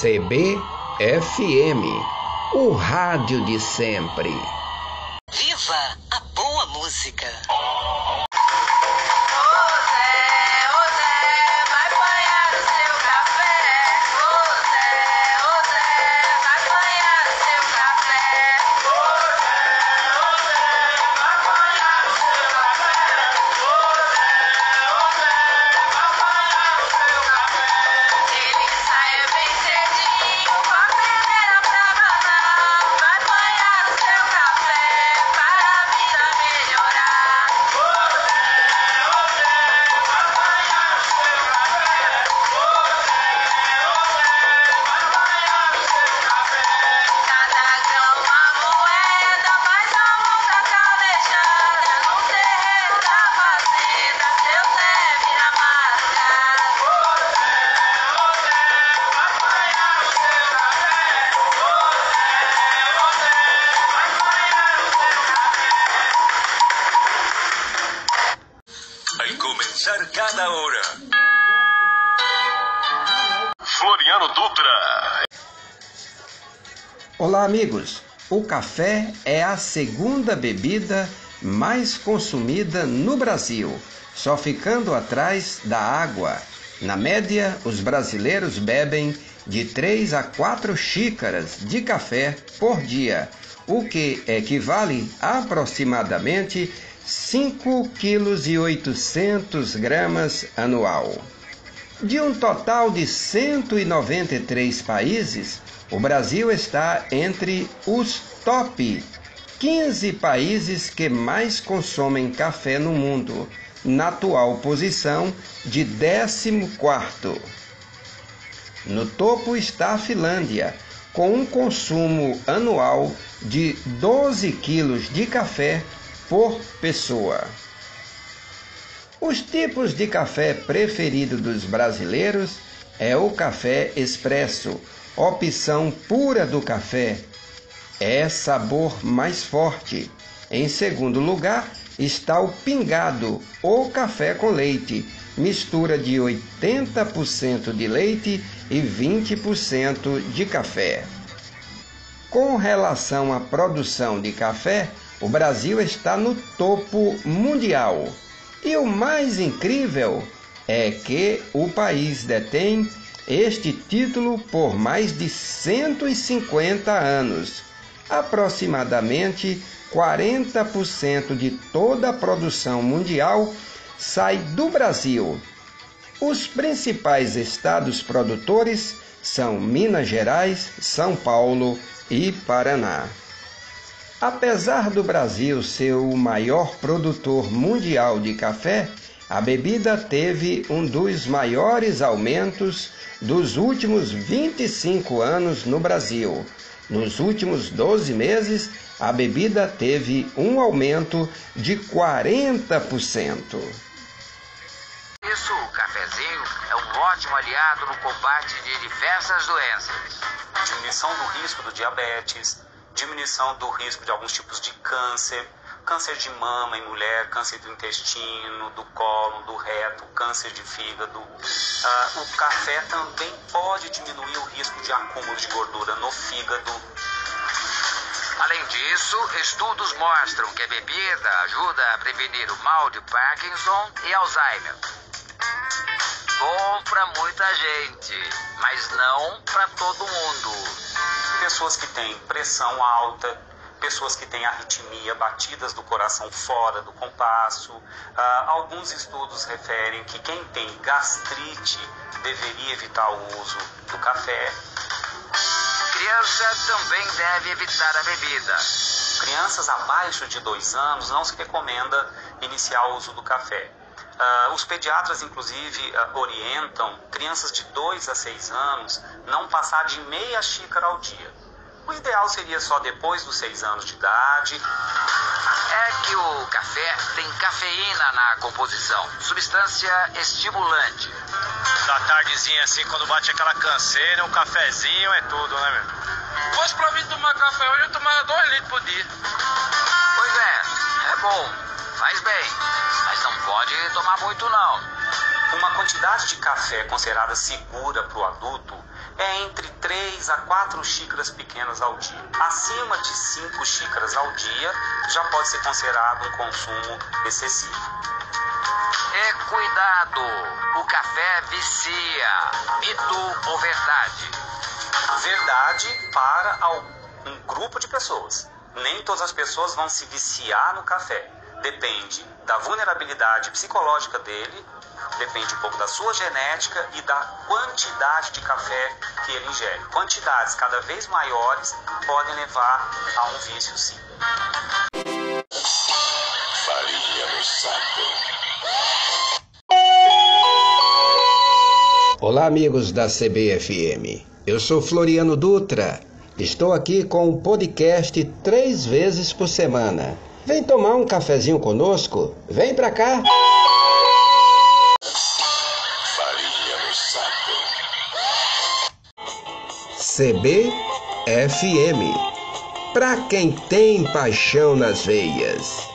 CBFM, o rádio de sempre. Viva a boa música! Vai começar cada hora. Floriano Dutra. Olá, amigos. O café é a segunda bebida mais consumida no Brasil, só ficando atrás da água. Na média, os brasileiros bebem de 3 a 4 xícaras de café por dia, o que equivale a aproximadamente 5 quilos e 800 gramas anual. De um total de 193 países, o Brasil está entre os top 15 países que mais consomem café no mundo, na atual posição de 14º. No topo está a Finlândia, com um consumo anual de 12 quilos de café por pessoa. Os tipos de café preferido dos brasileiros é o café expresso, opção pura do café. É sabor mais forte. Em segundo lugar está o pingado ou café com leite, mistura de 80% de leite e 20% de café. Com relação à produção de café, o Brasil está no topo mundial. E o mais incrível é que o país detém este título por mais de 150 anos. Aproximadamente 40% de toda a produção mundial sai do Brasil. Os principais estados produtores são Minas Gerais, São Paulo e Paraná. Apesar do Brasil ser o maior produtor mundial de café, a bebida teve um dos maiores aumentos dos últimos 25 anos no Brasil. Nos últimos 12 meses, a bebida teve um aumento de 40%. Isso, o cafezinho é um ótimo aliado no combate de diversas doenças. Diminuição do risco do diabetes, diminuição do risco de alguns tipos de câncer, câncer de mama em mulher, câncer do intestino, do colo, do reto, câncer de fígado. Ah, o café também pode diminuir o risco de acúmulo de gordura no fígado. Além disso, estudos mostram que a bebida ajuda a prevenir o mal de Parkinson e Alzheimer. Bom para muita gente, mas não para todo mundo. Pessoas que têm pressão alta, pessoas que têm arritmia, batidas do coração fora do compasso. Ah, alguns estudos referem que quem tem gastrite deveria evitar o uso do café. Criança também deve evitar a bebida. Crianças abaixo de 2 anos não se recomenda iniciar o uso do café. Uh, os pediatras, inclusive, uh, orientam crianças de 2 a 6 anos não passar de meia xícara ao dia. O ideal seria só depois dos 6 anos de idade. É que o café tem cafeína na composição, substância estimulante. Da tardezinha assim, quando bate aquela canseira, um cafezinho é tudo, né, meu? Fosse pra mim tomar café hoje, eu tomava 2 litros por dia. Pois é, é bom, faz bem, mas não pode tomar muito não. Uma quantidade de café considerada segura para o adulto é entre 3 a 4 xícaras pequenas ao dia. Acima de 5 xícaras ao dia já pode ser considerado um consumo excessivo. É cuidado, o café vicia. Mito ou verdade? Verdade para um grupo de pessoas. Nem todas as pessoas vão se viciar no café. Depende da vulnerabilidade psicológica dele, depende um pouco da sua genética e da quantidade de café que ele ingere. Quantidades cada vez maiores podem levar a um vício, sim. Farinha no saco. Olá, amigos da CBFM. Eu sou Floriano Dutra. Estou aqui com um podcast três vezes por semana. Vem tomar um cafezinho conosco? Vem pra cá! Farinha no saco. CBFM. Pra quem tem paixão nas veias.